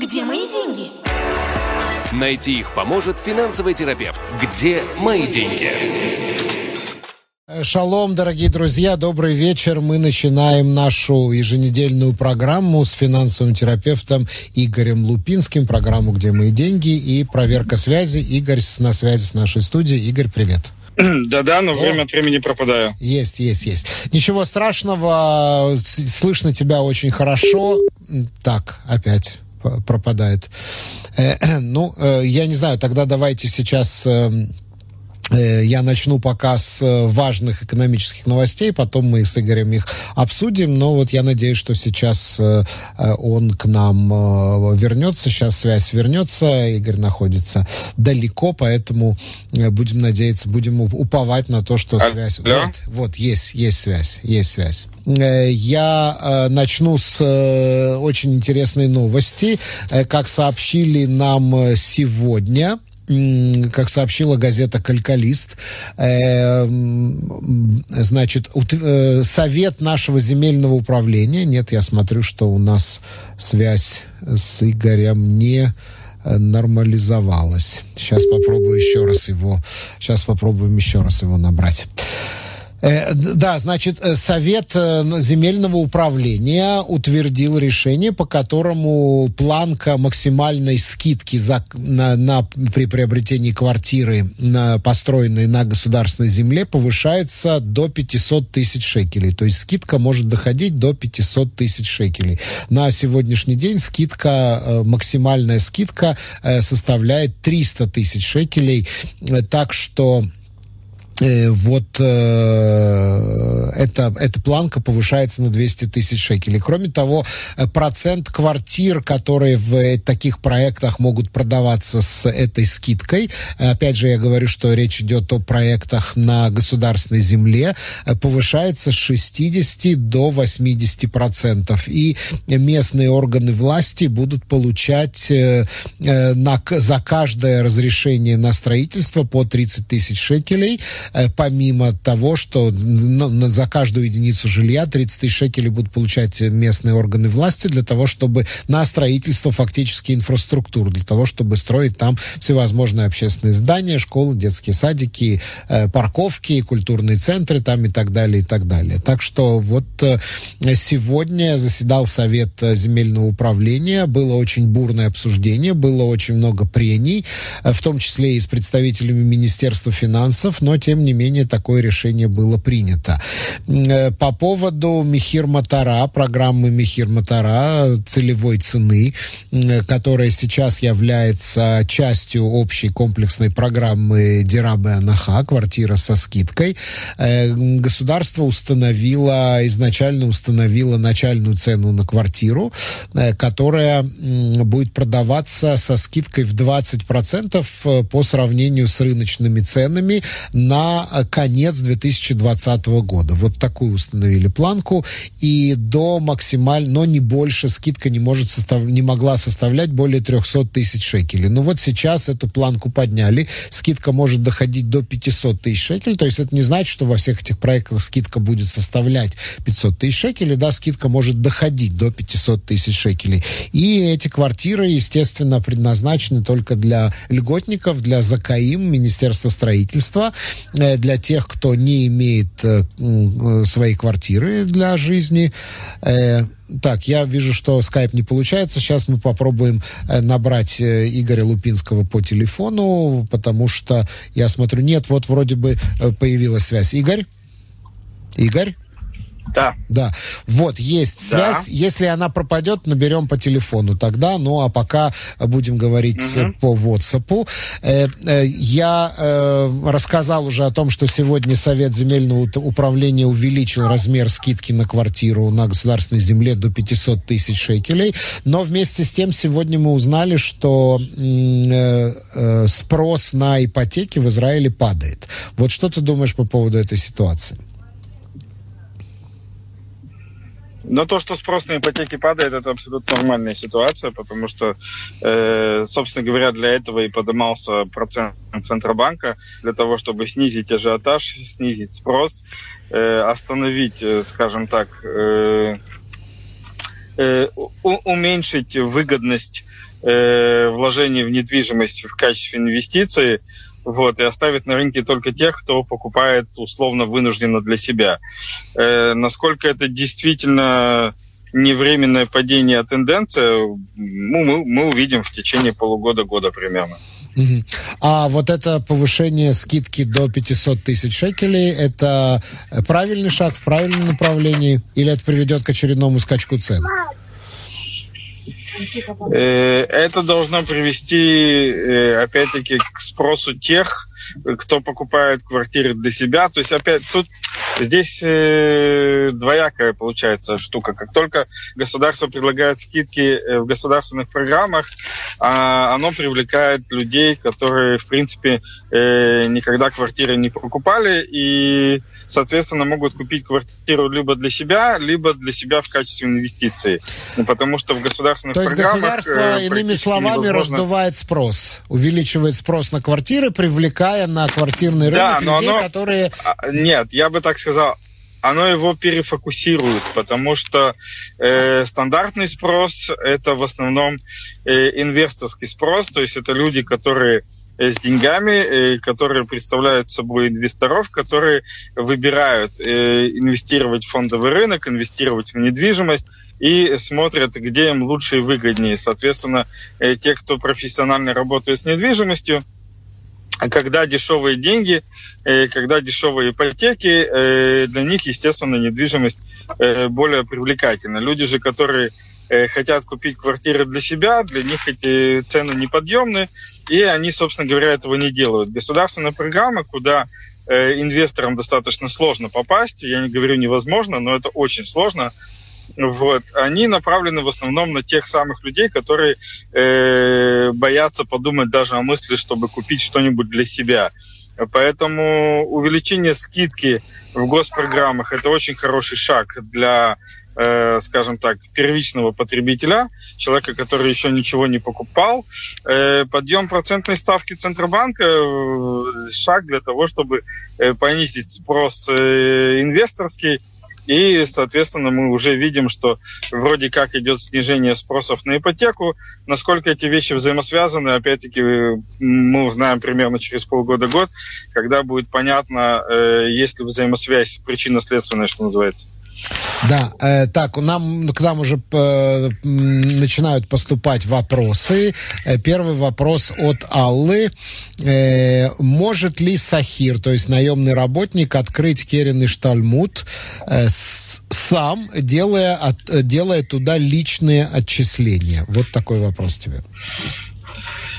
Где мои деньги? Найти их поможет финансовый терапевт. Где мои деньги? Шалом, дорогие друзья, добрый вечер. Мы начинаем нашу еженедельную программу с финансовым терапевтом Игорем Лупинским, программу «Где мои деньги» и проверка связи. Игорь на связи с нашей студией. Игорь, привет. Да-да, но время от времени пропадаю. Есть, есть, есть. Ничего страшного, слышно тебя очень хорошо. Так, опять пропадает. Э, ну, э, я не знаю, тогда давайте сейчас эм, Э, я начну пока с важных экономических новостей, потом мы с Игорем их обсудим, но вот я надеюсь, что сейчас он к нам вернется, сейчас связь вернется, Игорь находится далеко, поэтому будем надеяться, будем уповать на то, что а, связь... Да? Вот, вот, есть, есть связь, есть связь. Я начну с очень интересной новости. Как сообщили нам сегодня, как сообщила газета «Калькалист», э, значит, э, совет нашего земельного управления, нет, я смотрю, что у нас связь с Игорем не нормализовалась. Сейчас попробую еще раз его, сейчас попробуем еще раз его набрать. Э, да, значит, э, Совет э, земельного управления утвердил решение, по которому планка максимальной скидки за, на, на, при приобретении квартиры, на, построенной на государственной земле, повышается до 500 тысяч шекелей. То есть скидка может доходить до 500 тысяч шекелей. На сегодняшний день скидка, максимальная скидка составляет 300 тысяч шекелей. Так что вот э, эта, эта планка повышается на 200 тысяч шекелей. Кроме того, э, процент квартир, которые в таких проектах могут продаваться с этой скидкой, опять же, я говорю, что речь идет о проектах на государственной земле, повышается с 60 до 80 процентов. И местные органы власти будут получать на, за каждое разрешение на строительство по 30 тысяч шекелей, Э, помимо того, что за каждую единицу жилья 30 тысяч шекелей будут получать местные органы власти для того, чтобы на строительство фактически инфраструктуру, для того, чтобы строить там всевозможные общественные здания, школы, детские садики, э, парковки, культурные центры там и так далее, и так далее. Так что вот э, сегодня заседал Совет земельного управления, было очень бурное обсуждение, было очень много прений, в том числе и с представителями Министерства финансов, но тем не менее такое решение было принято. Э, по поводу Михир Матара, программы Михир Матара, целевой цены, которая сейчас является частью общей комплексной программы Дирабе Анаха, квартира со скидкой, э, государство установило, изначально установило начальную цену на квартиру, э, которая будет продаваться со скидкой в 20% по сравнению с рыночными ценами на конец 2020 года. Вот такую установили планку. И до максимально, но не больше скидка не, может состав, не могла составлять более 300 тысяч шекелей. Ну вот сейчас эту планку подняли. Скидка может доходить до 500 тысяч шекелей. То есть это не значит, что во всех этих проектах скидка будет составлять 500 тысяч шекелей. Да, скидка может доходить до 500 тысяч шекелей. И эти квартиры, естественно, предназначены только для льготников, для ЗАКАИМ, Министерства строительства. Э, для тех, кто не имеет э, своей квартиры для жизни. Э, так, я вижу, что скайп не получается. Сейчас мы попробуем набрать Игоря Лупинского по телефону, потому что я смотрю, нет, вот вроде бы появилась связь. Игорь? Игорь? Да. Да. Вот, есть связь. Да. Если она пропадет, наберем по телефону тогда. Ну, а пока будем говорить угу. по WhatsApp. Э, э, я э, рассказал уже о том, что сегодня Совет земельного управления увеличил размер скидки на квартиру на государственной земле до 500 тысяч шекелей. Но вместе с тем сегодня мы узнали, что э, э, спрос на ипотеки в Израиле падает. Вот что ты думаешь по поводу этой ситуации? Но то, что спрос на ипотеки падает, это абсолютно нормальная ситуация, потому что, э, собственно говоря, для этого и поднимался процент Центробанка, для того, чтобы снизить ажиотаж, снизить спрос, э, остановить, э, скажем так, э, э, уменьшить выгодность э, вложений в недвижимость в качестве инвестиции, вот, и оставить на рынке только тех, кто покупает условно вынужденно для себя. Э, насколько это действительно не временное падение, а тенденция, ну, мы, мы увидим в течение полугода-года примерно. А вот это повышение скидки до 500 тысяч шекелей, это правильный шаг в правильном направлении или это приведет к очередному скачку цен? Э, это должно привести, э, опять-таки, к спросу тех, кто покупает квартиры для себя. То есть, опять, тут здесь э, двоякая получается штука. Как только государство предлагает скидки в государственных программах, э, оно привлекает людей, которые, в принципе, э, никогда квартиры не покупали и соответственно, могут купить квартиру либо для себя, либо для себя в качестве инвестиции. Ну, потому что в государственных То есть программах... государство, э, иными словами, невозможно... раздувает спрос, увеличивает спрос на квартиры, привлекая на квартирный рынок да, людей, оно... которые... А, нет, я бы так сказал, оно его перефокусирует, потому что э, стандартный спрос это в основном э, инвесторский спрос, то есть это люди, которые Э, с деньгами, э, которые представляют собой инвесторов, которые выбирают э, инвестировать в фондовый рынок, инвестировать в недвижимость и смотрят, где им лучше и выгоднее. Соответственно, те, кто профессионально работает с недвижимостью, когда дешевые деньги, когда дешевые ипотеки, для них, естественно, недвижимость более привлекательна. Люди же, которые хотят купить квартиры для себя, для них эти цены неподъемны, и они, собственно говоря, этого не делают. Государственная программа, куда э, инвесторам достаточно сложно попасть, я не говорю невозможно, но это очень сложно, вот, они направлены в основном на тех самых людей, которые э, боятся подумать даже о мысли, чтобы купить что-нибудь для себя. Поэтому увеличение скидки в госпрограммах – это очень хороший шаг для э, скажем так, первичного потребителя, человека, который еще ничего не покупал. Э, подъем процентной ставки Центробанка э, шаг для того, чтобы понизить спрос инвесторский. И, соответственно, мы уже видим, что вроде как идет снижение спросов на ипотеку. Насколько эти вещи взаимосвязаны, опять-таки, мы узнаем примерно через полгода-год, когда будет понятно, э, есть ли взаимосвязь причинно-следственная, что называется. Да, э, так, нам, к нам уже э, начинают поступать вопросы. Э, первый вопрос от Аллы. Э, может ли Сахир, то есть наемный работник, открыть Керен и Штальмут э, сам, делая, от, делая туда личные отчисления? Вот такой вопрос тебе.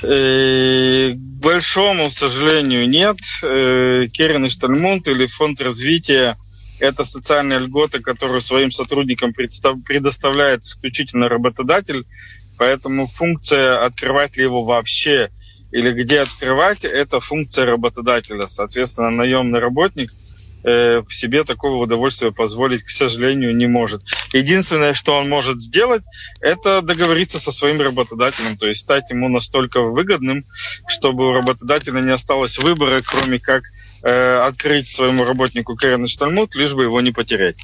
Э, к большому сожалению, нет. Э, Керен и Штальмунт или фонд развития – это социальная льгота, которую своим сотрудникам предоставляет исключительно работодатель, поэтому функция открывать ли его вообще или где открывать, это функция работодателя. Соответственно, наемный работник э, себе такого удовольствия позволить, к сожалению, не может. Единственное, что он может сделать, это договориться со своим работодателем, то есть стать ему настолько выгодным, чтобы у работодателя не осталось выбора, кроме как э, открыть своему работнику Кэрен Штальмут, лишь бы его не потерять.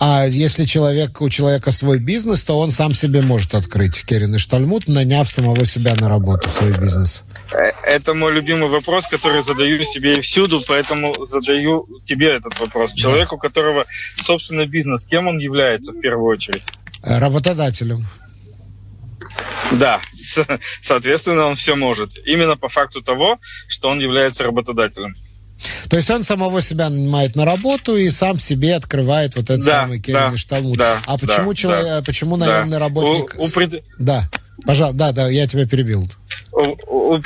А если человек, у человека свой бизнес, то он сам себе может открыть Керен и Штальмут, наняв самого себя на работу в свой бизнес. Э, это мой любимый вопрос, который задаю себе и всюду, поэтому задаю тебе этот вопрос. Человек, у которого собственный бизнес, кем он является в первую очередь? Работодателем. Да, соответственно, он все может. Именно по факту того, что он является работодателем. То есть он самого себя нанимает на работу и сам себе открывает вот этот да, самый Керен да. Да, а почему, да, человек, да, почему наемный да. работник... У, у пред... Да, пожалуйста, да, да, я тебя перебил. У, у,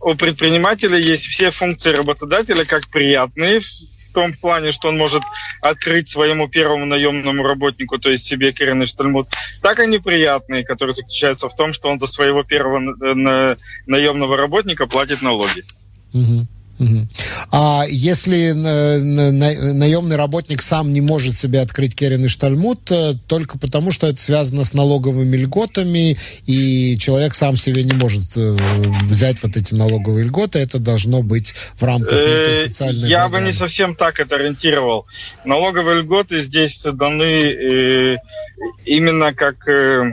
у предпринимателя есть все функции работодателя, как приятные, в том плане, что он может открыть своему первому наемному работнику, то есть себе Керен и Штальмут, так и неприятные, которые заключаются в том, что он за своего первого на, на, наемного работника платит налоги. Угу. А если наемный работник сам не может себе открыть Керен и Штальмут, э, только потому, что это связано с налоговыми льготами, и человек сам себе не может э, взять вот эти налоговые льготы, это должно быть в рамках некой э, социальной Я программы. бы не совсем так это ориентировал. Налоговые льготы здесь даны именно как Э,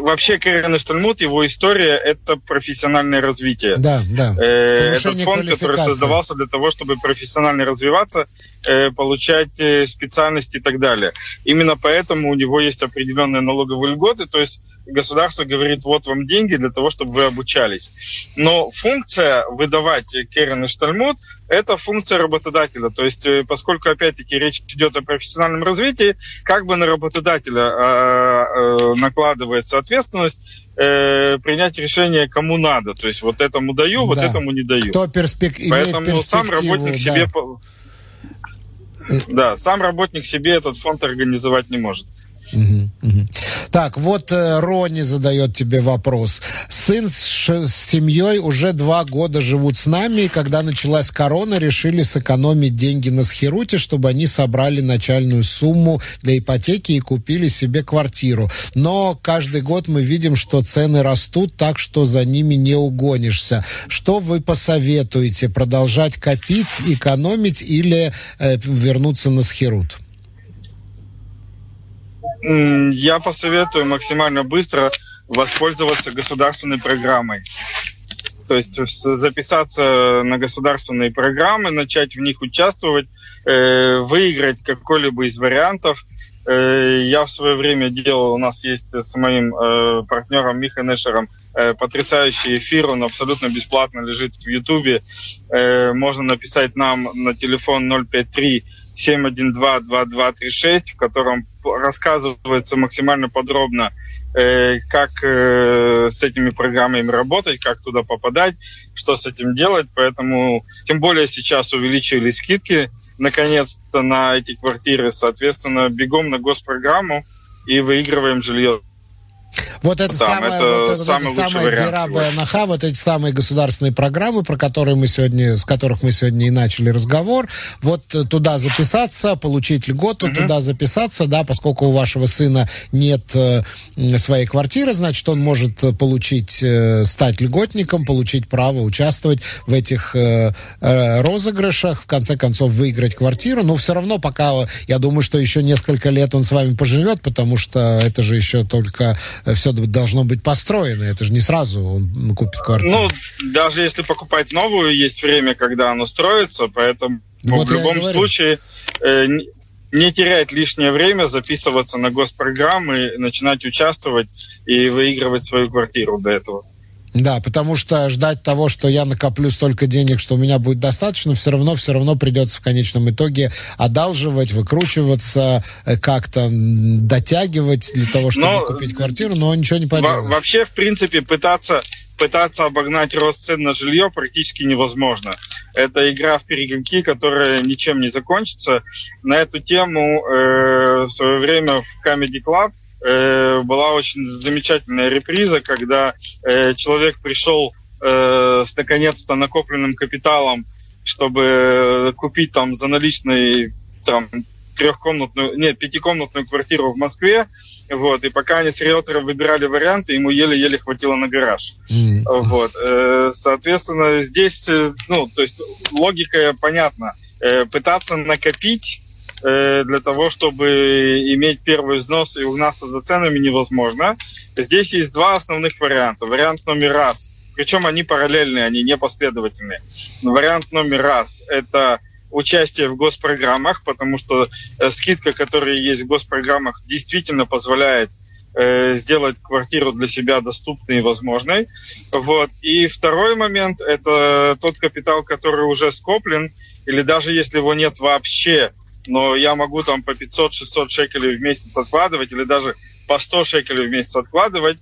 вообще Кэрен Штальмут, его история – это профессиональное развитие. Да, да. Э, это фонд, который создавался для того, чтобы профессионально развиваться, э, получать специальности и так далее. Именно поэтому у него есть определенные налоговые льготы, то есть государство говорит, вот вам деньги для того, чтобы вы обучались. Но функция выдавать Керен и Штальмут – это функция работодателя. То есть, э, поскольку, опять-таки, речь идет о профессиональном развитии, как бы на работодателя э, э, накладывается ответственность, э, принять решение, кому надо. То есть вот этому даю, да. вот этому не даю. Кто перспек... Поэтому сам работник да. себе... Да, сам работник себе этот фонд организовать не может. Так, вот э, Рони задает тебе вопрос. Сын с, с семьей уже два года живут с нами, и когда началась корона, решили сэкономить деньги на схеруте, чтобы они собрали начальную сумму для ипотеки и купили себе квартиру. Но каждый год мы видим, что цены растут, так что за ними не угонишься. Что вы посоветуете? Продолжать копить, экономить или э, вернуться на схерут? Я посоветую максимально быстро воспользоваться государственной программой. То есть записаться на государственные программы, начать в них участвовать, э, выиграть какой-либо из вариантов. Э, я в свое время делал, у нас есть с моим э, партнером Миха Нешером потрясающий эфир, он абсолютно бесплатно лежит в Ютубе. Можно написать нам на телефон 053 712-2236, в котором рассказывается максимально подробно, э, как э, с этими программами работать, как туда попадать, что с этим делать. Поэтому, тем более сейчас увеличили скидки, наконец-то, на эти квартиры. Соответственно, бегом на госпрограмму и выигрываем жилье. Вот это Там, самое, это вот, самый это самая дирабая наха, вот эти самые государственные программы, про которые мы сегодня, с которых мы сегодня и начали разговор. Вот э, туда записаться, получить льготу, угу. туда записаться, да, поскольку у вашего сына нет э, своей квартиры, значит, он может получить, э, стать льготником, получить право участвовать в этих э, э, розыгрышах, в конце концов выиграть квартиру. Но все равно пока, я думаю, что еще несколько лет он с вами поживет, потому что это же еще только все должно быть построено. Это же не сразу он купит квартиру. Ну, даже если покупать новую, есть время, когда оно строится, поэтому вот в любом случае э, не терять лишнее время, записываться на госпрограммы, начинать участвовать и выигрывать свою квартиру до этого. Да, потому что ждать того, что я накоплю столько денег, что у меня будет достаточно, все равно, все равно придется в конечном итоге одалживать, выкручиваться, э, как-то дотягивать для того, чтобы но, купить квартиру, но ничего не поделаешь. Вообще, в принципе, пытаться пытаться обогнать рост цен на жилье практически невозможно. Это игра в перегонки, которая ничем не закончится. На эту тему э, в свое время в Comedy Club э, была очень замечательная реприза, когда э, человек пришел э, с наконец-то накопленным капиталом, чтобы купить там за наличный там трехкомнатную, нет, пятикомнатную квартиру в Москве, вот, и пока они с риэлтором выбирали варианты, ему еле-еле хватило на гараж. Mm. Вот, э, соответственно, здесь, э, ну, то есть логика понятна. Э, пытаться накопить для того, чтобы иметь первый взнос и угнаться за ценами невозможно. Здесь есть два основных варианта. Вариант номер раз, причем они параллельные, они не последовательные. Вариант номер раз – это участие в госпрограммах, потому что э, скидка, которая есть в госпрограммах, действительно позволяет э, сделать квартиру для себя доступной и возможной. Вот. И второй момент – это тот капитал, который уже скоплен, или даже если его нет вообще – но я могу там по 500-600 шекелей в месяц откладывать или даже по 100 шекелей в месяц откладывать,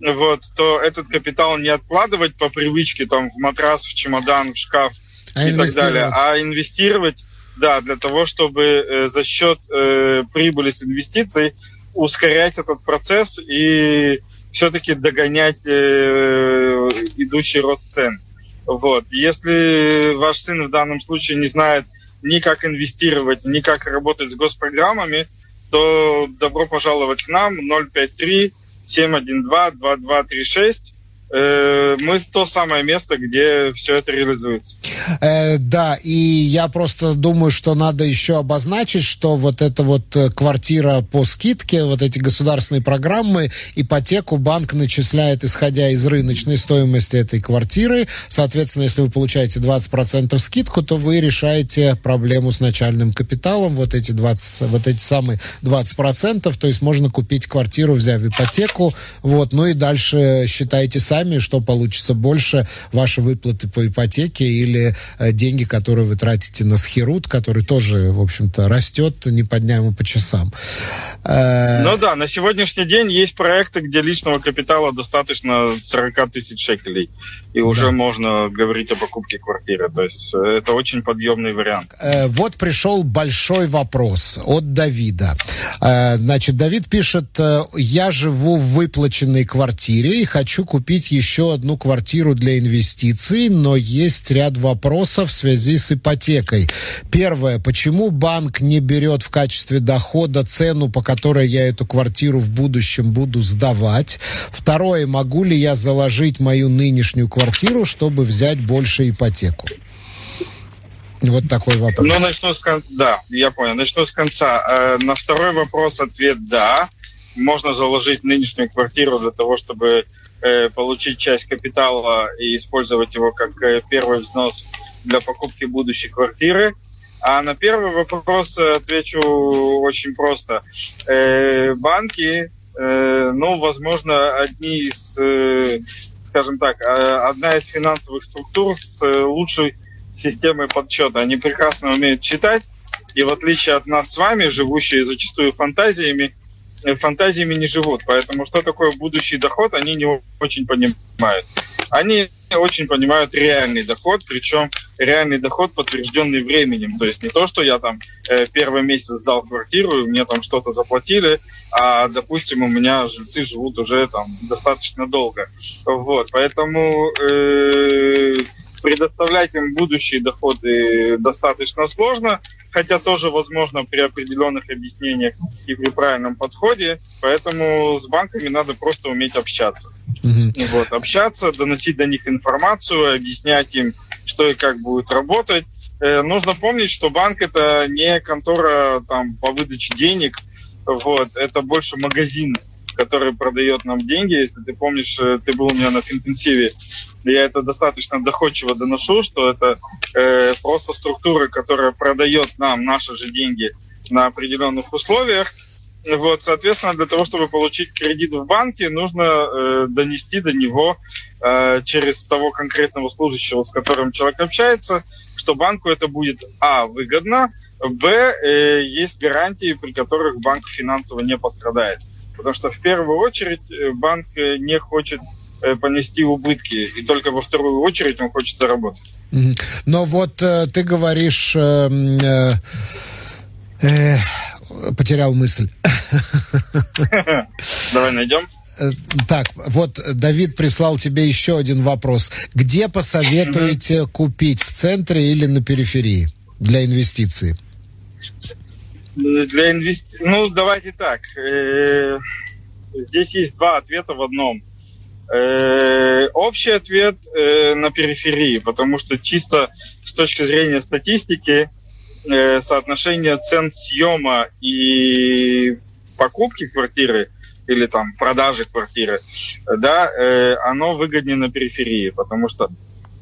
вот, то этот капитал не откладывать по привычке там в матрас, в чемодан, в шкаф а и так далее, а инвестировать, да, для того, чтобы э, за счет э, прибыли с инвестиций ускорять этот процесс и все-таки догонять э, идущий рост цен. Вот. Если ваш сын в данном случае не знает ни как инвестировать, ни как работать с госпрограммами, то добро пожаловать к нам 053 712 2236 Э, мы то самое место, где все это реализуется. Э, да, и я просто думаю, что надо еще обозначить, что вот эта вот э, квартира по скидке, вот эти государственные программы, ипотеку банк начисляет, исходя из рыночной стоимости этой квартиры. Соответственно, если вы получаете 20% скидку, то вы решаете проблему с начальным капиталом, вот эти 20, вот эти самые 20%, то есть можно купить квартиру, взяв ипотеку, вот, ну и дальше считайте сами, сами, что получится больше, ваши выплаты по ипотеке или э, деньги, которые вы тратите на схерут, который тоже, в общем-то, растет не по дням, а по часам. Э, ну да, на сегодняшний день есть проекты, где личного капитала достаточно 40 тысяч шекелей, и да. уже можно говорить о покупке квартиры. То есть э, это очень подъемный вариант. Э, вот пришел большой вопрос от Давида. Э, значит, Давид пишет, э, я живу в выплаченной квартире и хочу купить еще одну квартиру для инвестиций, но есть ряд вопросов в связи с ипотекой. Первое, почему банк не берет в качестве дохода цену, по которой я эту квартиру в будущем буду сдавать? Второе, могу ли я заложить мою нынешнюю квартиру, чтобы взять больше ипотеку? Вот такой вопрос. Ну, начну с конца. Да, я понял. Начну с конца. Э, на второй вопрос ответ да. Можно заложить нынешнюю квартиру для того, чтобы Э, получить часть капитала и использовать его как э, первый взнос для покупки будущей квартиры. А на первый вопрос отвечу очень просто. Банки, ну, возможно, одни из, скажем так, одна из финансовых структур с лучшей системой подсчета. Они прекрасно умеют читать, и в отличие от нас с вами, живущие зачастую фантазиями, фантазиями не живут. Поэтому что такое будущий доход, они не очень понимают. Они очень понимают реальный доход, причем реальный доход, подтвержденный временем. То есть не то, что я там э, первый месяц сдал квартиру, и мне там что-то заплатили, а, допустим, у меня жильцы живут уже там достаточно долго. Вот, поэтому э, предоставлять им будущие доходы достаточно сложно, хотя тоже возможно при определенных объяснениях и при правильном подходе. Поэтому с банками надо просто уметь общаться. Mm-hmm. Вот, общаться, доносить до них информацию, объяснять им, что и как будет работать. Э, нужно помнить, что банк это не контора там по выдаче денег, вот, это больше магазин, который продает нам деньги. Если ты помнишь, э, ты был у меня на интенсиве я это достаточно доходчиво доношу, что это э, просто структура, которая продает нам наши же деньги на определенных условиях. Вот, соответственно, для того, чтобы получить кредит в банке, нужно э, донести до него э, через того конкретного служащего, с которым человек общается, что банку это будет а выгодно, б э, есть гарантии, при которых банк финансово не пострадает. Потому что в первую очередь э, банк э, не хочет Э, понести убытки, и только во вторую очередь он хочет заработать. Но вот э, ты говоришь... Э, э, э, потерял мысль. Давай найдем. Э, так, вот Давид прислал тебе еще один вопрос. Где посоветуете купить, в центре или на периферии для инвестиций? Для инвести... Ну, давайте так. Здесь есть два ответа в одном. Э, общий ответ э, на периферии, потому что чисто с точки зрения статистики э, соотношение цен съема и покупки квартиры или там продажи квартиры, да, э, оно выгоднее на периферии, потому что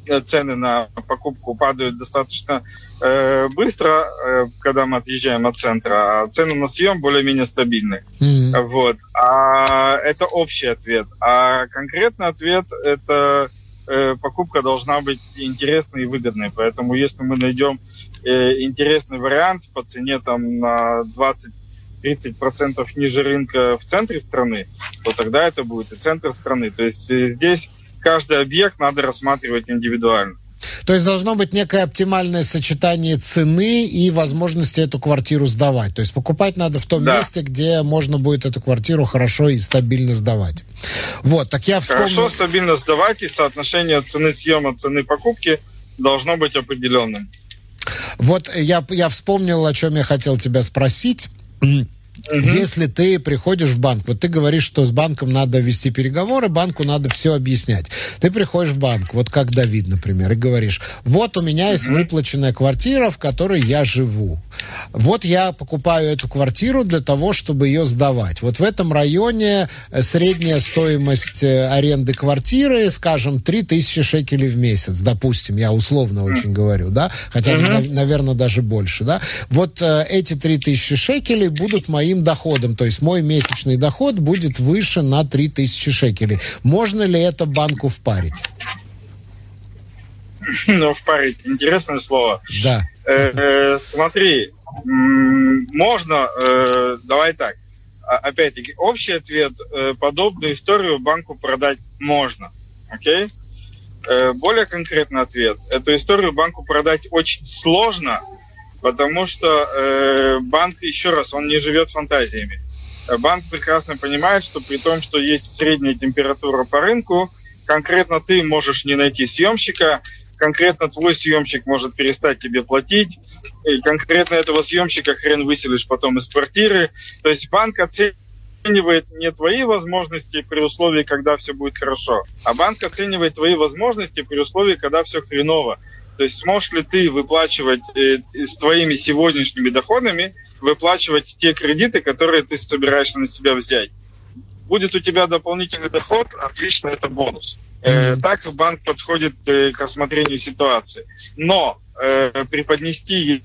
Э, цены на покупку падают достаточно э, быстро, э, когда мы отъезжаем от центра, а цены на съем более-менее стабильны. Mm-hmm. Вот. А это общий ответ. А конкретный ответ это э, покупка должна быть интересной и выгодной. Поэтому если мы найдем э, интересный вариант по цене там на 20 30% ниже рынка в центре страны, то тогда это будет и центр страны. То есть э, здесь каждый объект надо рассматривать индивидуально. То есть должно быть некое оптимальное сочетание цены и возможности эту квартиру сдавать. То есть покупать надо в том да. месте, где можно будет эту квартиру хорошо и стабильно сдавать. Вот, так я вспомнил... Хорошо, стабильно сдавать, и соотношение цены съема, цены покупки должно быть определенным. Вот я, я вспомнил, о чем я хотел тебя спросить. Угу. Если ты приходишь в банк, вот ты говоришь, что с банком надо вести переговоры, банку надо все объяснять. Ты приходишь в банк, вот как Давид, например, и говоришь, вот у меня есть выплаченная квартира, в которой я живу. Вот я покупаю эту квартиру для того, чтобы ее сдавать. Вот в этом районе э, средняя стоимость э, аренды квартиры, скажем, 3000 шекелей в месяц, допустим, я условно очень говорю, да, хотя, угу. наверное, даже больше, да. Вот э, эти 3000 шекелей будут мои моим доходом. То есть мой месячный доход будет выше на 3000 шекелей. Можно ли это банку впарить? Ну, впарить. Интересное слово. Да. Э, э, смотри, можно, э, давай так. Опять-таки, общий ответ. Подобную историю банку продать можно. Окей? Более конкретный ответ. Эту историю банку продать очень сложно, потому что э, банк, еще раз, он не живет фантазиями. Банк прекрасно понимает, что при том, что есть средняя температура по рынку, конкретно ты можешь не найти съемщика, конкретно твой съемщик может перестать тебе платить, и конкретно этого съемщика хрен выселишь потом из квартиры. То есть банк оценивает не твои возможности при условии, когда все будет хорошо, а банк оценивает твои возможности при условии, когда все хреново. То есть сможешь ли ты выплачивать э, с твоими сегодняшними доходами, выплачивать те кредиты, которые ты собираешься на себя взять? Будет у тебя дополнительный доход, отлично, это бонус. Э, так банк подходит э, к рассмотрению ситуации. Но э, преподнести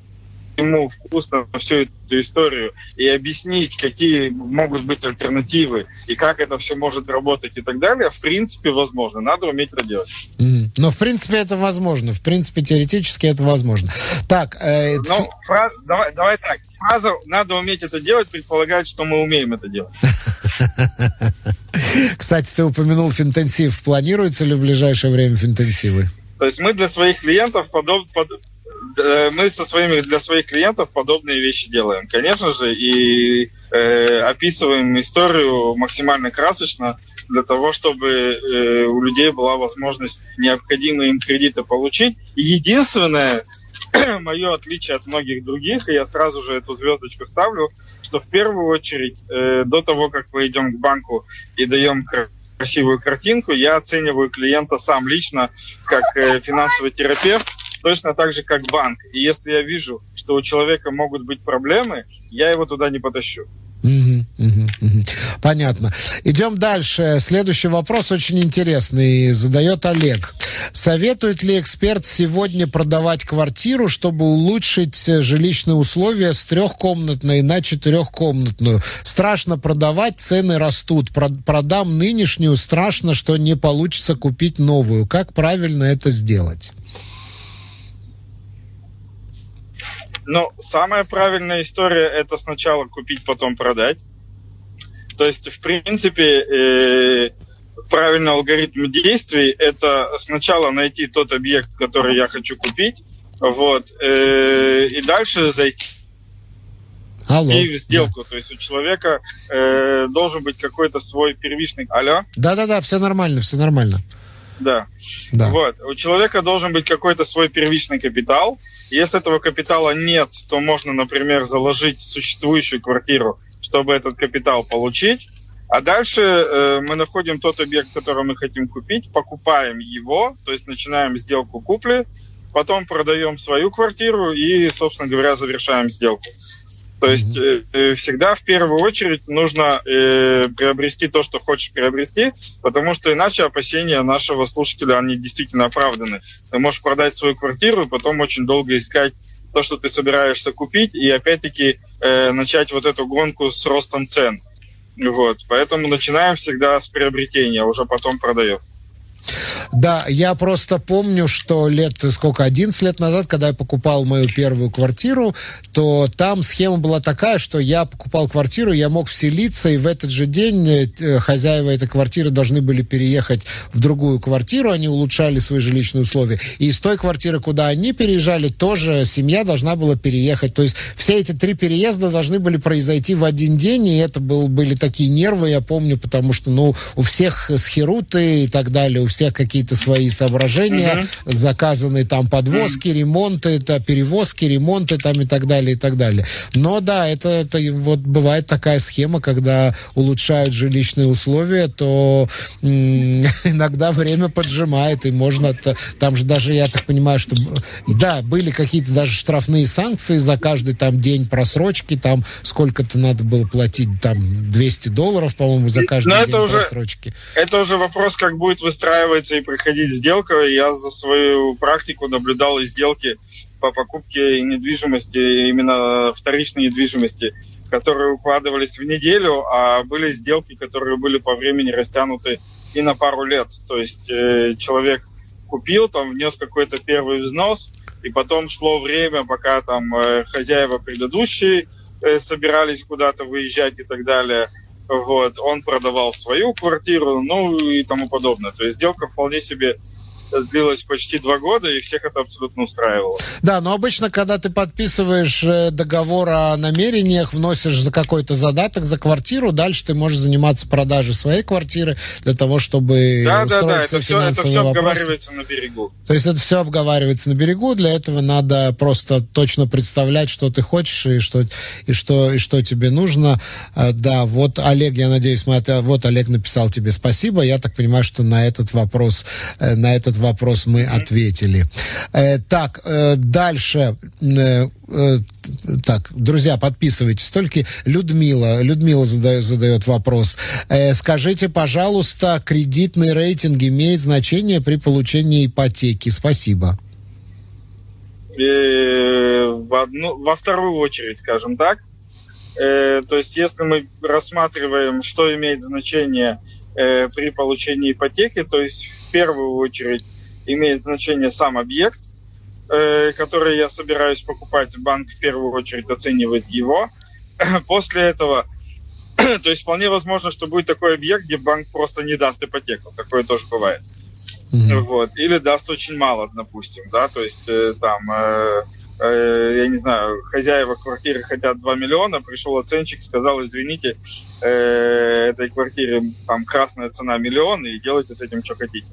ему вкусно всю эту историю и объяснить, какие могут быть альтернативы и как это все может работать и так далее, в принципе, возможно. Надо уметь это делать. Mm. Но, в принципе, это возможно. В принципе, теоретически это возможно. Так. Э, ну, фраз, давай, давай так. Фраза «надо уметь это делать» предполагает, что мы умеем это делать. Кстати, ты упомянул финтенсив. Планируется ли в ближайшее время финтенсивы? То есть мы для своих клиентов подоб, под, мы со своими для своих клиентов подобные вещи делаем, конечно же, и э, описываем историю максимально красочно для того, чтобы э, у людей была возможность необходимые им кредиты получить. Единственное, мое отличие от многих других, и я сразу же эту звездочку ставлю, что в первую очередь э, до того, как мы идем к банку и даем красивую картинку, я оцениваю клиента сам лично как э, финансовый терапевт, точно так же, как банк. И если я вижу, что у человека могут быть проблемы, я его туда не потащу. Понятно. Идем дальше. Следующий вопрос очень интересный. Задает Олег. Советует ли эксперт сегодня продавать квартиру, чтобы улучшить жилищные условия с трехкомнатной на четырехкомнатную? Страшно продавать, цены растут. Продам нынешнюю, страшно, что не получится купить новую. Как правильно это сделать? Ну, самая правильная история это сначала купить, потом продать. То есть, в принципе, э, правильный алгоритм действий это сначала найти тот объект, который я хочу купить, вот, э, и дальше зайти Алло. и в сделку. Да. То есть у человека э, должен быть какой-то свой первичный. Алло? Да-да-да, все нормально, все нормально. Да. Да. Вот. У человека должен быть какой-то свой первичный капитал. Если этого капитала нет, то можно, например, заложить существующую квартиру, чтобы этот капитал получить. А дальше э, мы находим тот объект, который мы хотим купить, покупаем его, то есть начинаем сделку купли, потом продаем свою квартиру и, собственно говоря, завершаем сделку. То есть э, всегда в первую очередь нужно э, приобрести то, что хочешь приобрести, потому что иначе опасения нашего слушателя, они действительно оправданы. Ты можешь продать свою квартиру и потом очень долго искать то, что ты собираешься купить, и опять-таки э, начать вот эту гонку с ростом цен. Вот. Поэтому начинаем всегда с приобретения, а уже потом продаем. Да, я просто помню, что лет, сколько, 11 лет назад, когда я покупал мою первую квартиру, то там схема была такая, что я покупал квартиру, я мог вселиться, и в этот же день э, хозяева этой квартиры должны были переехать в другую квартиру, они улучшали свои жилищные условия. И из той квартиры, куда они переезжали, тоже семья должна была переехать. То есть все эти три переезда должны были произойти в один день, и это был, были такие нервы, я помню, потому что, ну, у всех схеруты и так далее, у всех какие-то свои соображения, угу. заказанные там подвозки, ремонты, это перевозки, ремонты там и так далее, и так далее. Но да, это, это вот бывает такая схема, когда улучшают жилищные условия, то иногда время поджимает, и можно, там же даже, я так понимаю, что, да, были какие-то даже штрафные санкции за каждый там день просрочки, там сколько-то надо было платить, там 200 долларов, по-моему, за каждый Но день это уже, просрочки. Это уже вопрос, как будет выстраиваться и проходить сделка. Я за свою практику наблюдал сделки по покупке недвижимости, именно вторичной недвижимости, которые укладывались в неделю, а были сделки, которые были по времени растянуты и на пару лет. То есть э, человек купил, там внес какой-то первый взнос, и потом шло время, пока там э, хозяева предыдущие э, собирались куда-то выезжать и так далее. Вот, он продавал свою квартиру, ну и тому подобное. То есть сделка вполне себе длилось почти два года, и всех это абсолютно устраивало. Да, но обычно, когда ты подписываешь э, договор о намерениях, вносишь за какой-то задаток за квартиру, дальше ты можешь заниматься продажей своей квартиры для того, чтобы да, устроить да, да, это все, это все обговаривается на берегу. То есть это все обговаривается на берегу, для этого надо просто точно представлять, что ты хочешь и что, и что, и что тебе нужно. А, да, вот Олег, я надеюсь, мы это, вот Олег написал тебе спасибо. Я так понимаю, что на этот вопрос, э, на этот вопрос мы ответили. Э, так, э, дальше. Э, э, так, друзья, подписывайтесь. Только Людмила, Людмила задает, задает вопрос. Э, скажите, пожалуйста, кредитный рейтинг имеет значение при получении ипотеки? Спасибо. Э, в одну, во вторую очередь, скажем так. Э, то есть, если мы рассматриваем, что имеет значение э, при получении ипотеки, то есть в первую очередь имеет значение сам объект, э, который я собираюсь покупать. Банк в первую очередь оценивает его. После этого, то есть вполне возможно, что будет такой объект, где банк просто не даст ипотеку. Такое тоже бывает. Mm-hmm. Вот. Или даст очень мало, допустим, да, то есть э, там, э, э, я не знаю, хозяева квартиры хотят 2 миллиона, пришел оценщик, сказал, извините, э, этой квартире там красная цена миллион, и делайте с этим, что хотите.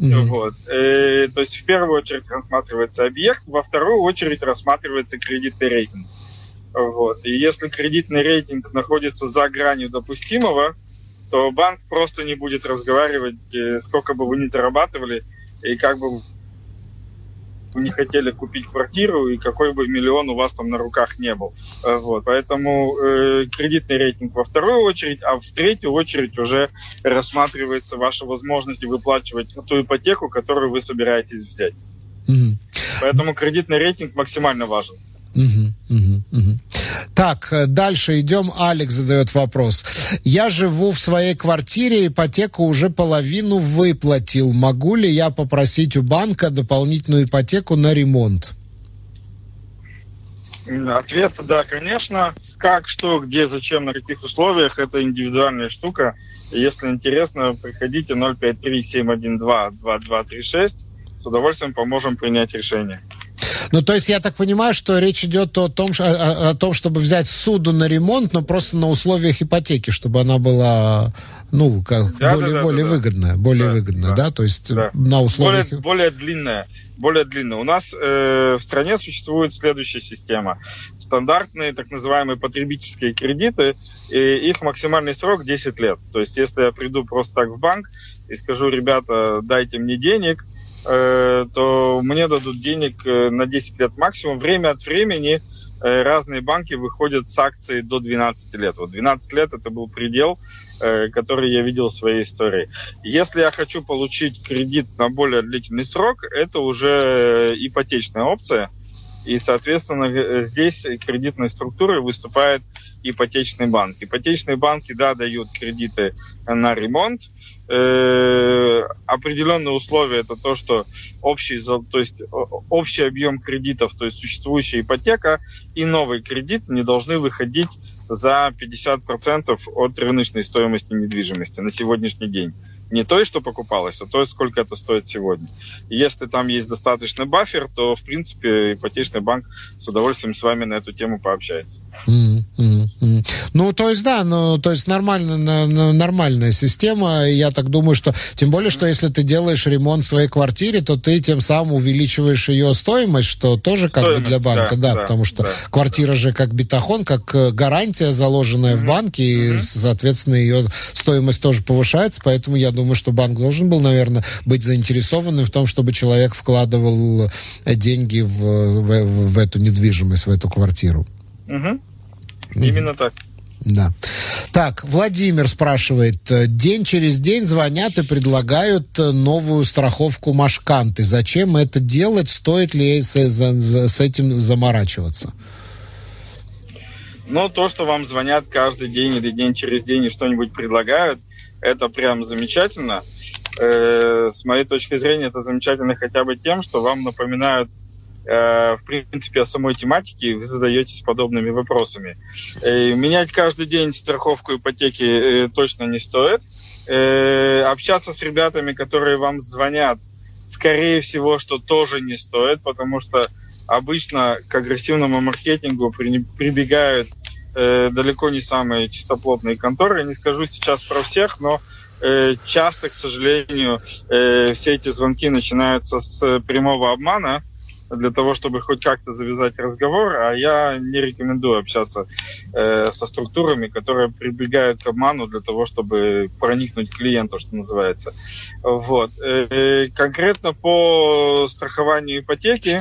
Mm-hmm. Вот. Э, то есть в первую очередь рассматривается объект, во вторую очередь рассматривается кредитный рейтинг. Вот. И если кредитный рейтинг находится за гранью допустимого, то банк просто не будет разговаривать, сколько бы вы ни зарабатывали, и как бы вы не хотели купить квартиру, и какой бы миллион у вас там на руках не был. Э, вот. Поэтому э, кредитный рейтинг во вторую очередь, а в третью очередь уже рассматривается ваша возможность выплачивать ту ипотеку, которую вы собираетесь взять. Угу. Поэтому кредитный рейтинг максимально важен. Так, э, дальше идем. Алекс задает вопрос. Я живу в своей квартире, ипотеку уже половину выплатил. Могу ли я попросить у банка дополнительную ипотеку на ремонт? Ответ да, конечно. Как, что, где, зачем, на каких условиях, это индивидуальная штука. Если интересно, приходите 053-712-2236. С удовольствием поможем принять решение. Ну, то есть я так понимаю, что речь идет о том, о, о том чтобы взять суду на ремонт, но просто на условиях ипотеки, чтобы она была, ну, как да, более, да, более да, выгодная, более да, выгодная, да, да, то есть да. на условиях... Более, более длинная, более длинная. У нас э, в стране существует следующая система. Стандартные так называемые потребительские кредиты, и их максимальный срок 10 лет. То есть если я приду просто так в банк и скажу, ребята, дайте мне денег, то мне дадут денег э, на 10 лет максимум. Время от времени э, разные банки выходят с акцией до 12 лет. Вот 12 лет это был предел, который я видел в своей истории. Если я хочу получить кредит на более длительный срок, это уже ипотечная опция. И, соответственно, здесь кредитной структурой выступает ипотечный банк. Ипотечные банки, да, дают кредиты на ремонт, а определенные условия это то, что общий, то есть общий объем кредитов, то есть существующая ипотека и новый кредит не должны выходить за 50% от рыночной стоимости недвижимости на сегодняшний день не той, что покупалось, а то, сколько это стоит сегодня. И если там есть достаточный бафер, то, в принципе, ипотечный банк с удовольствием с вами на эту тему пообщается. Mm-hmm. Ну, то есть, да, ну, то есть нормально, нормальная система. Я так думаю, что, тем более, что если ты делаешь ремонт в своей квартире, то ты тем самым увеличиваешь ее стоимость, что тоже как стоимость, бы для банка, да, да, да потому что да, квартира да. же как бетахон, как э, гарантия, заложенная mm-hmm. в банке, и, соответственно, ее стоимость тоже повышается, поэтому я думаю, думаю, что банк должен был, наверное, быть заинтересованным в том, чтобы человек вкладывал э, деньги в, в, в эту недвижимость, в эту квартиру. Угу. Именно так. Да. Так, Владимир спрашивает. День через день звонят и предлагают э, новую страховку Машканты. Зачем это делать? Стоит ли с, с этим заморачиваться? Ну, то, что вам звонят каждый день или день через день и что-нибудь предлагают – это прям замечательно. Э, с моей точки зрения, это замечательно хотя бы тем, что вам напоминают э, в принципе, о самой тематике, вы задаетесь подобными вопросами. Э, менять каждый день страховку ипотеки э, точно не стоит. Общаться с ребятами, которые вам звонят, скорее всего, что тоже не стоит, потому что обычно к агрессивному маркетингу прибегают э, далеко не самые чистоплотные конторы. Я не скажу сейчас про всех, но э, часто, к сожалению, э, все эти звонки начинаются с прямого обмана для того, чтобы хоть как-то завязать разговор, а я не рекомендую общаться э, со структурами, которые прибегают к обману для того, чтобы проникнуть к клиенту, что называется. Вот. Э, конкретно по страхованию ипотеки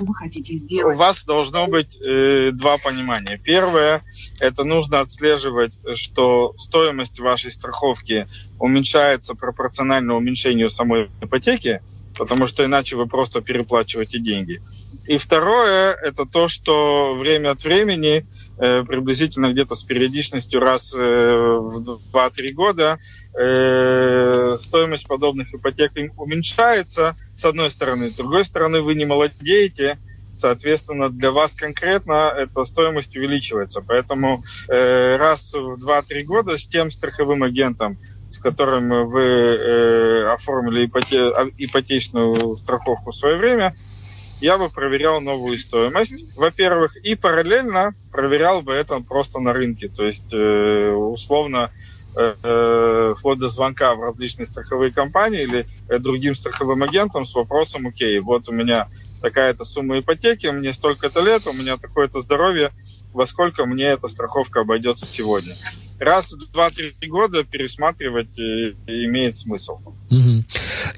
у вас должно быть э, два понимания. Первое, это нужно отслеживать, что стоимость вашей страховки уменьшается пропорционально уменьшению самой ипотеки, потому что иначе вы просто переплачиваете деньги. И второе, это то, что время от времени, э, приблизительно где-то с периодичностью раз э, в 2-3 года, э, стоимость подобных ипотек уменьшается, с одной стороны. С другой стороны, вы не молодеете, соответственно, для вас конкретно эта стоимость увеличивается. Поэтому раз в 2-3 года с тем страховым агентом, с которым вы э, оформили ипоте ипотечную страховку в свое время, я бы проверял новую стоимость, во-первых, и параллельно проверял бы это просто на рынке. То есть, э, условно, э, э, вплоть до звонка в различные страховые компании или э, другим страховым агентам с вопросом, окей, вот у меня такая-то сумма ипотеки, мне столько-то лет, у меня такое-то здоровье, во сколько мне эта страховка обойдется сегодня. Раз в 2-3 года пересматривать э, имеет смысл. Угу.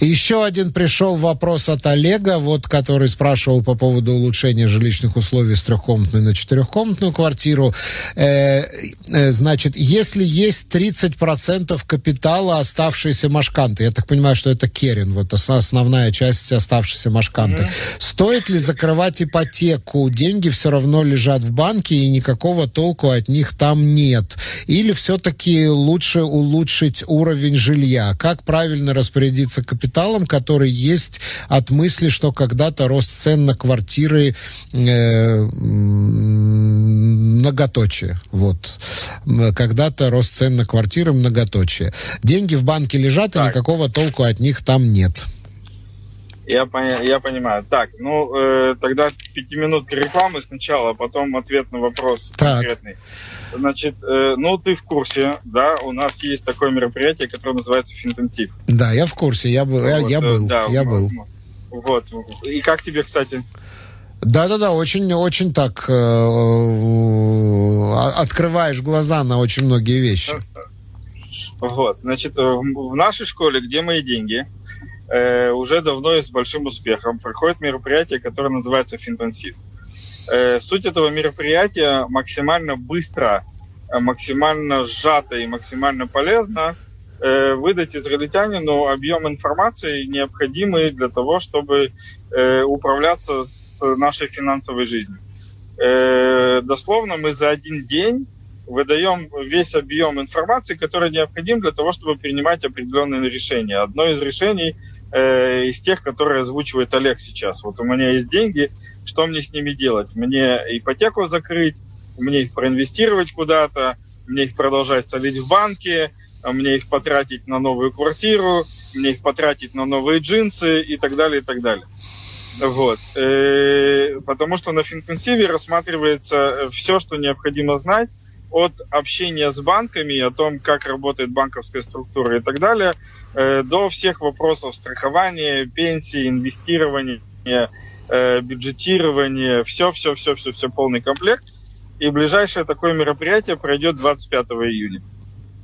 Еще один пришел вопрос от Олега, вот, который спрашивал по поводу улучшения жилищных условий с трехкомнатной на четырехкомнатную квартиру. Э, э, значит, если есть 30% капитала оставшейся Машканты, я так понимаю, что это Керин, вот основная часть оставшейся Машканты, mm-hmm. стоит ли закрывать ипотеку? Деньги все равно лежат в банке, и никакого толку от них там нет. Или все-таки лучше улучшить уровень жилья? Как правильно распорядиться капиталом, который есть от мысли, что когда-то рост цен на квартиры э, многоточие. Вот. Когда-то рост цен на квартиры многоточие. Деньги в банке лежат, так. и никакого толку от них там нет. Я, я понимаю. Так, ну э, тогда пятиминутка рекламы сначала, а потом ответ на вопрос так. конкретный. Значит, э, ну ты в курсе, да, у нас есть такое мероприятие, которое называется Финтенсив. Да, я в курсе, я, был, вот, я, я был, да, я был. Вот. И как тебе, кстати? Да-да-да, очень-очень так э, э, открываешь глаза на очень многие вещи. Вот, значит, в нашей школе, где мои деньги, э, уже давно и с большим успехом проходит мероприятие, которое называется Финтенсив. Э, суть этого мероприятия максимально быстро, э, максимально сжато и максимально полезно э, выдать израильтянину объем информации, необходимый для того, чтобы э, управляться с нашей финансовой жизнью. Э, дословно мы за один день выдаем весь объем информации, который необходим для того, чтобы принимать определенные решения. Одно из решений э, из тех, которые озвучивает Олег сейчас. Вот у меня есть деньги, что мне с ними делать? Мне ипотеку закрыть, мне их проинвестировать куда-то, мне их продолжать солить в банке, мне их потратить на новую квартиру, мне их потратить на новые джинсы и так далее, и так далее. Вот. Э, потому что на Финтенсиве рассматривается все, что необходимо знать от общения с банками, о том, как работает банковская структура и так далее, э, до всех вопросов страхования, пенсии, инвестирования, э, бюджетирования, все, все, все, все, все полный комплект. И ближайшее такое мероприятие пройдет 25 июня.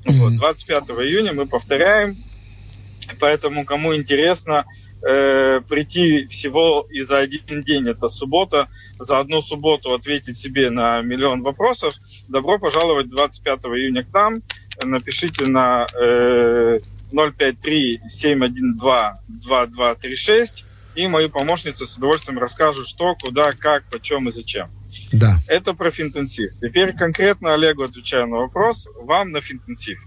Вот, 25 июня мы повторяем. Поэтому, кому интересно, э, прийти всего и за один день, это суббота, за одну субботу ответить себе на миллион вопросов, добро пожаловать 25 июня к нам. Напишите на э, 053-712-2236, и мои помощницы с удовольствием расскажут, что, куда, как, почем и зачем. Да. Это про финтенсив. Теперь конкретно Олегу отвечаю на вопрос. Вам на финтенсив.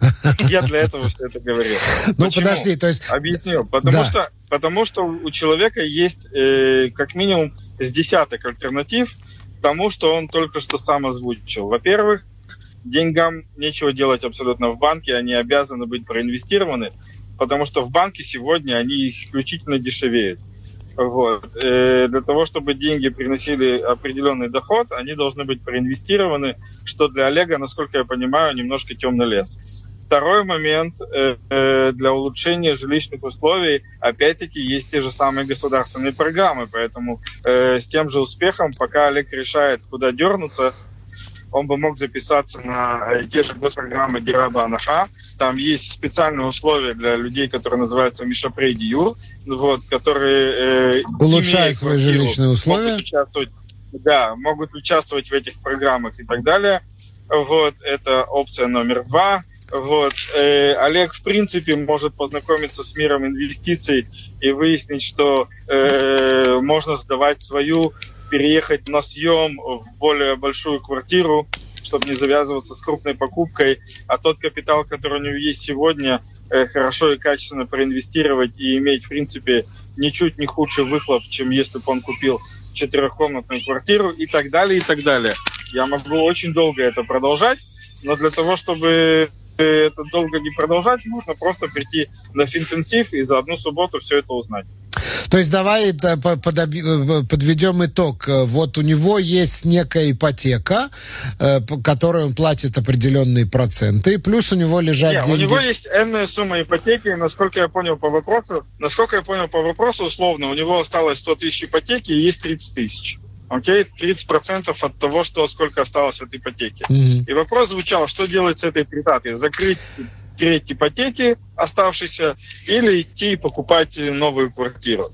Я для этого все это говорил. Ну, подожди, то есть... Объясню. Потому, что, потому что у человека есть э, как минимум с десяток альтернатив тому, что он только что сам озвучил. Во-первых, деньгам нечего делать абсолютно в банке, они обязаны быть проинвестированы, потому что в банке сегодня они исключительно дешевеют. Вот. Э, для того, чтобы деньги приносили определенный доход, они должны быть проинвестированы, что для Олега, насколько я понимаю, немножко темный лес. Второй момент э, э, для улучшения жилищных условий, опять-таки, есть те же самые государственные программы, поэтому э, с тем же успехом, пока Олег решает, куда дернуться, он бы мог записаться на э, те же госпрограммы Дираба Анаха. Там есть специальные условия для людей, которые называются Мишапрей вот, которые... Э, Улучшают свои жилищные условия? Могут участвовать, да, могут участвовать в этих программах и так далее. Вот, это опция номер два. Вот. Э, Олег, в принципе, может познакомиться с миром инвестиций и выяснить, что э, можно сдавать свою, переехать на съем в более большую квартиру, чтобы не завязываться с крупной покупкой, а тот капитал, который у него есть сегодня, э, хорошо и качественно проинвестировать и иметь, в принципе, ничуть не худший выхлоп, чем если бы он купил четырехкомнатную квартиру и так далее, и так далее. Я могу очень долго это продолжать, но для того, чтобы это долго не продолжать, нужно просто прийти на финтенсив и за одну субботу все это узнать. То есть давай э, подведем итог. Вот у него есть некая ипотека, э, которой он платит определенные проценты, плюс у него лежат Нет, деньги... У него есть энная сумма ипотеки, насколько я понял по вопросу, насколько я понял по вопросу, условно, у него осталось 100 тысяч ипотеки и есть 30 тысяч окей, okay? 30% от того, что сколько осталось от ипотеки. Mm-hmm. И вопрос звучал, что делать с этой тридцаткой? Закрыть треть ипотеки оставшейся или идти и покупать новую квартиру?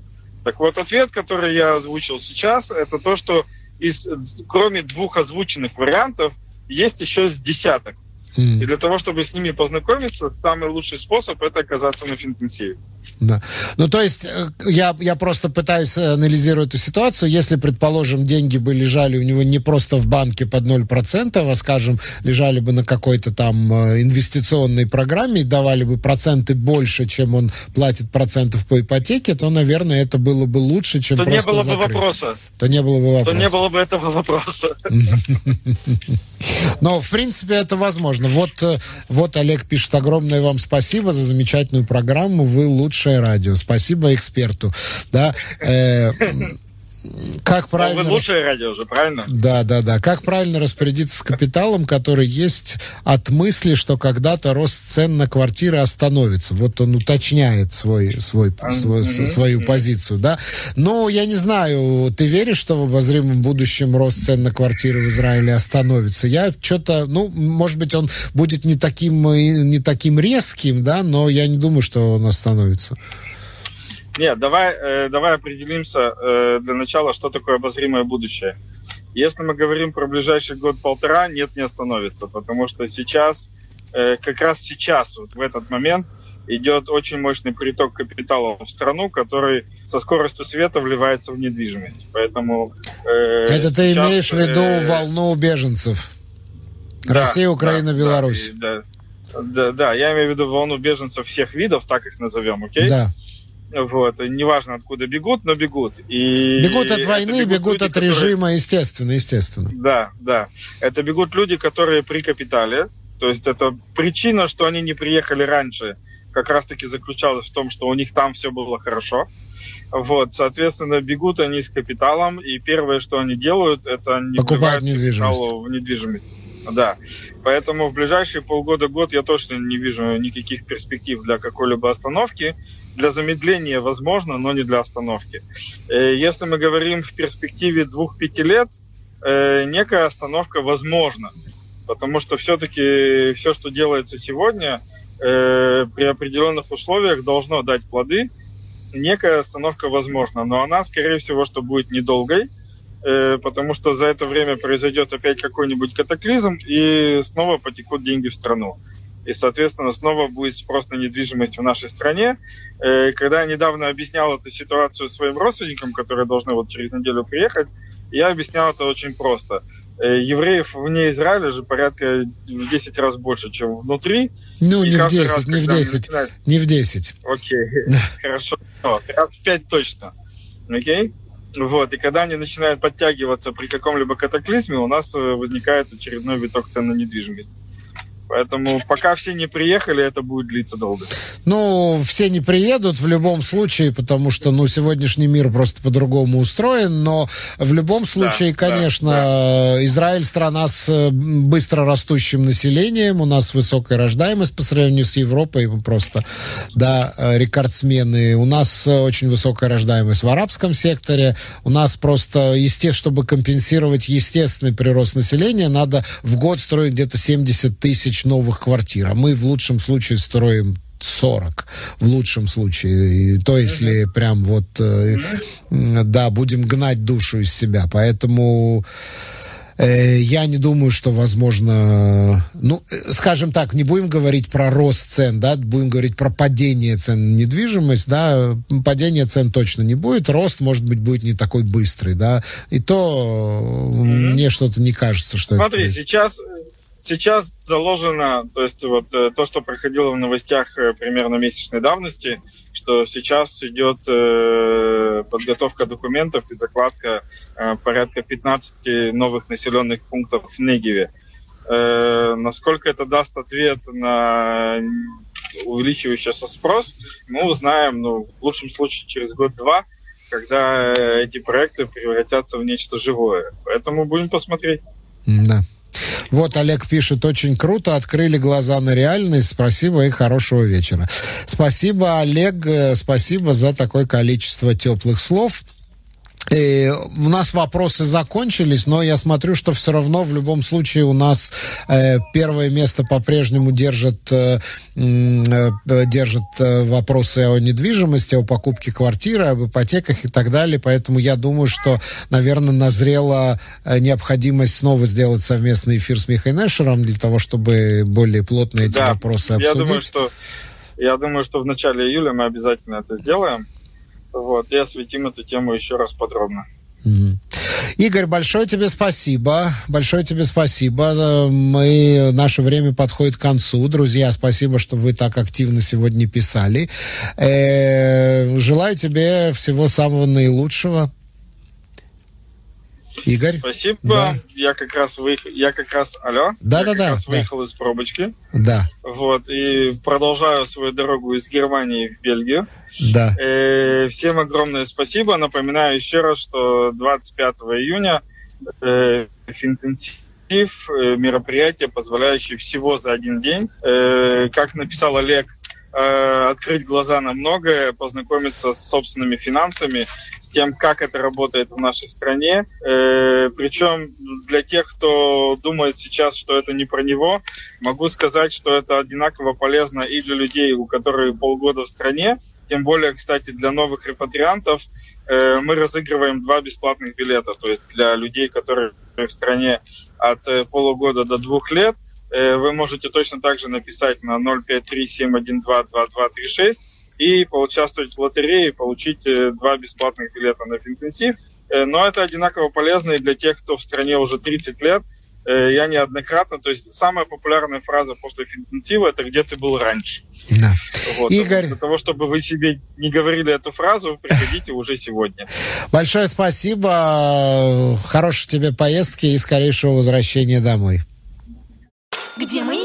Так вот, ответ, который я озвучил сейчас, это то, что из, кроме двух озвученных вариантов, есть еще с десяток. Mm. И для того, чтобы с ними познакомиться, самый лучший способ это оказаться на финтенсиве. Да. Ну, то есть, э, я, я просто пытаюсь анализировать эту ситуацию. Если, предположим, деньги бы лежали у него не просто в банке под 0%, а, скажем, лежали бы на какой-то там э, инвестиционной программе и давали бы проценты больше, чем он платит процентов по ипотеке, то, наверное, это было бы лучше, чем то просто не было закрыть. бы вопроса. То не было бы вопроса. То не было бы этого вопроса. Но, в принципе, это возможно. Вот, э, вот Олег пишет, огромное вам спасибо за замечательную программу. Вы лучшее радио. Спасибо эксперту. Да, э, как правильно... Вы лучшее радио уже, правильно? Да, да, да. Как правильно распорядиться с капиталом, который есть от мысли, что когда-то рост цен на квартиры остановится. Вот он уточняет свой, свой, свой, mm-hmm. свою позицию, да. Но я не знаю, ты веришь, что в обозримом будущем рост цен на квартиры в Израиле остановится? Я что-то, ну, может быть, он будет не таким, не таким резким, да, но я не думаю, что он остановится. Нет, давай, э, давай определимся э, для начала, что такое обозримое будущее. Если мы говорим про ближайший год-полтора, нет, не остановится, потому что сейчас, э, как раз сейчас, вот в этот момент, идет очень мощный приток капитала в страну, который со скоростью света вливается в недвижимость. Поэтому... Э, Это ты сейчас, имеешь в виду э, волну беженцев? Да, Россия, Украина, да, Беларусь. Да, да, да, я имею в виду волну беженцев всех видов, так их назовем, окей? Да. Вот, неважно откуда бегут, но бегут. И бегут от войны, бегут, бегут люди, от которые... режима, естественно, естественно. Да, да. Это бегут люди, которые при капитале. То есть это причина, что они не приехали раньше, как раз-таки заключалась в том, что у них там все было хорошо. Вот, соответственно, бегут они с капиталом, и первое, что они делают, это они покупают недвижимость. в недвижимость. Да. Поэтому в ближайшие полгода-год я точно не вижу никаких перспектив для какой-либо остановки. Для замедления возможно, но не для остановки. Э, если мы говорим в перспективе двух-пяти лет, э, некая остановка возможна. Потому что все-таки все, что делается сегодня, э, при определенных условиях должно дать плоды. Некая остановка возможна, но она, скорее всего, что будет недолгой – потому что за это время произойдет опять какой-нибудь катаклизм, и снова потекут деньги в страну. И, соответственно, снова будет спрос на недвижимость в нашей стране. Э, когда я недавно объяснял эту ситуацию своим родственникам, которые должны вот через неделю приехать, я объяснял это очень просто. Э, евреев вне Израиля же порядка в 10 раз больше, чем внутри. Ну, не в 10, раз, не в 10, начинают... не в 10. Окей, хорошо. Раз в 5 точно. Окей? Вот, и когда они начинают подтягиваться при каком-либо катаклизме, у нас э, возникает очередной виток цен на недвижимость. Поэтому пока все не приехали, это будет длиться долго. Ну, все не приедут в любом случае, потому что, ну, сегодняшний мир просто по-другому устроен, но в любом случае, да, конечно, да, да. Израиль страна с э, быстро растущим населением, у нас высокая рождаемость по сравнению с Европой, мы просто, да, э, рекордсмены. У нас э, очень высокая рождаемость в арабском секторе, у нас просто, естественно, чтобы компенсировать естественный прирост населения, надо в год строить где-то 70 тысяч тысяч новых квартир, а мы в лучшем случае строим 40 в лучшем случае. И то, если прям вот, э, да, будем гнать душу из себя. Поэтому э, я не думаю, что возможно, ну, э, скажем так, не будем говорить про рост цен, да, будем говорить про падение цен на недвижимость, да, падение цен точно не будет, рост, может быть, будет не такой быстрый, да, и то mm-hmm. мне что-то не кажется, что Смотри, это... сейчас сейчас заложено, то есть вот э, то, что проходило в новостях э, примерно месячной давности, что сейчас идет э, подготовка документов и закладка порядка 15 новых населенных пунктов в Негеве. Насколько это даст ответ на увеличивающийся спрос, мы узнаем, ну, в лучшем случае через год-два, когда эти проекты превратятся в нечто живое. Поэтому будем посмотреть. Да. Вот Олег пишет, очень круто, открыли глаза на реальность. Спасибо и хорошего вечера. Спасибо, Олег, э, спасибо за такое количество теплых слов. И у нас вопросы закончились, но я смотрю, что все равно в любом случае у нас э, первое место по-прежнему держит, э, э, держит э, вопросы о недвижимости, о покупке квартиры, об ипотеках и так далее. Поэтому я думаю, что, наверное, назрела э, необходимость снова сделать совместный эфир с Михаилом Нешером для того, чтобы более плотно эти да, вопросы обсудить. Я думаю, что, я думаю, что в начале июля мы обязательно это сделаем. Вот, и осветим эту тему еще раз подробно. Игорь, большое тебе спасибо. Большое тебе спасибо. Мы, наше время подходит к концу. Друзья, спасибо, что вы так активно сегодня писали. Э, желаю тебе всего самого наилучшего. Игорь. Спасибо. Да. Я как раз выехал, я как раз, алло. Да, я да, да. Раз выехал из пробочки. Да. Вот и продолжаю свою дорогу из Германии в Бельгию. Да. Э, всем огромное спасибо. Напоминаю еще раз, что 25 июня э, интенсив э, мероприятие, позволяющее всего за один день. Э, как написал Олег, э, открыть глаза на многое, познакомиться с собственными финансами, тем, как это работает в нашей стране. Э, причем для тех, кто думает сейчас, что это не про него, могу сказать, что это одинаково полезно и для людей, у которых полгода в стране, тем более, кстати, для новых репатриантов э, мы разыгрываем два бесплатных билета. То есть для людей, которые в стране от э, полугода до двух лет, э, вы можете точно так же написать на 053-712-2236 и поучаствовать в лотерее и получить э, два бесплатных билета на финтенсив. Э, но это одинаково полезно и для тех, кто в стране уже 30 лет, э, я неоднократно, то есть самая популярная фраза после интенсива это «где ты был раньше?». Да. Вот. Игорь. Для того, чтобы вы себе не говорили эту фразу, приходите уже сегодня. Большое спасибо, хорошей тебе поездки и скорейшего возвращения домой. Где мои деньги?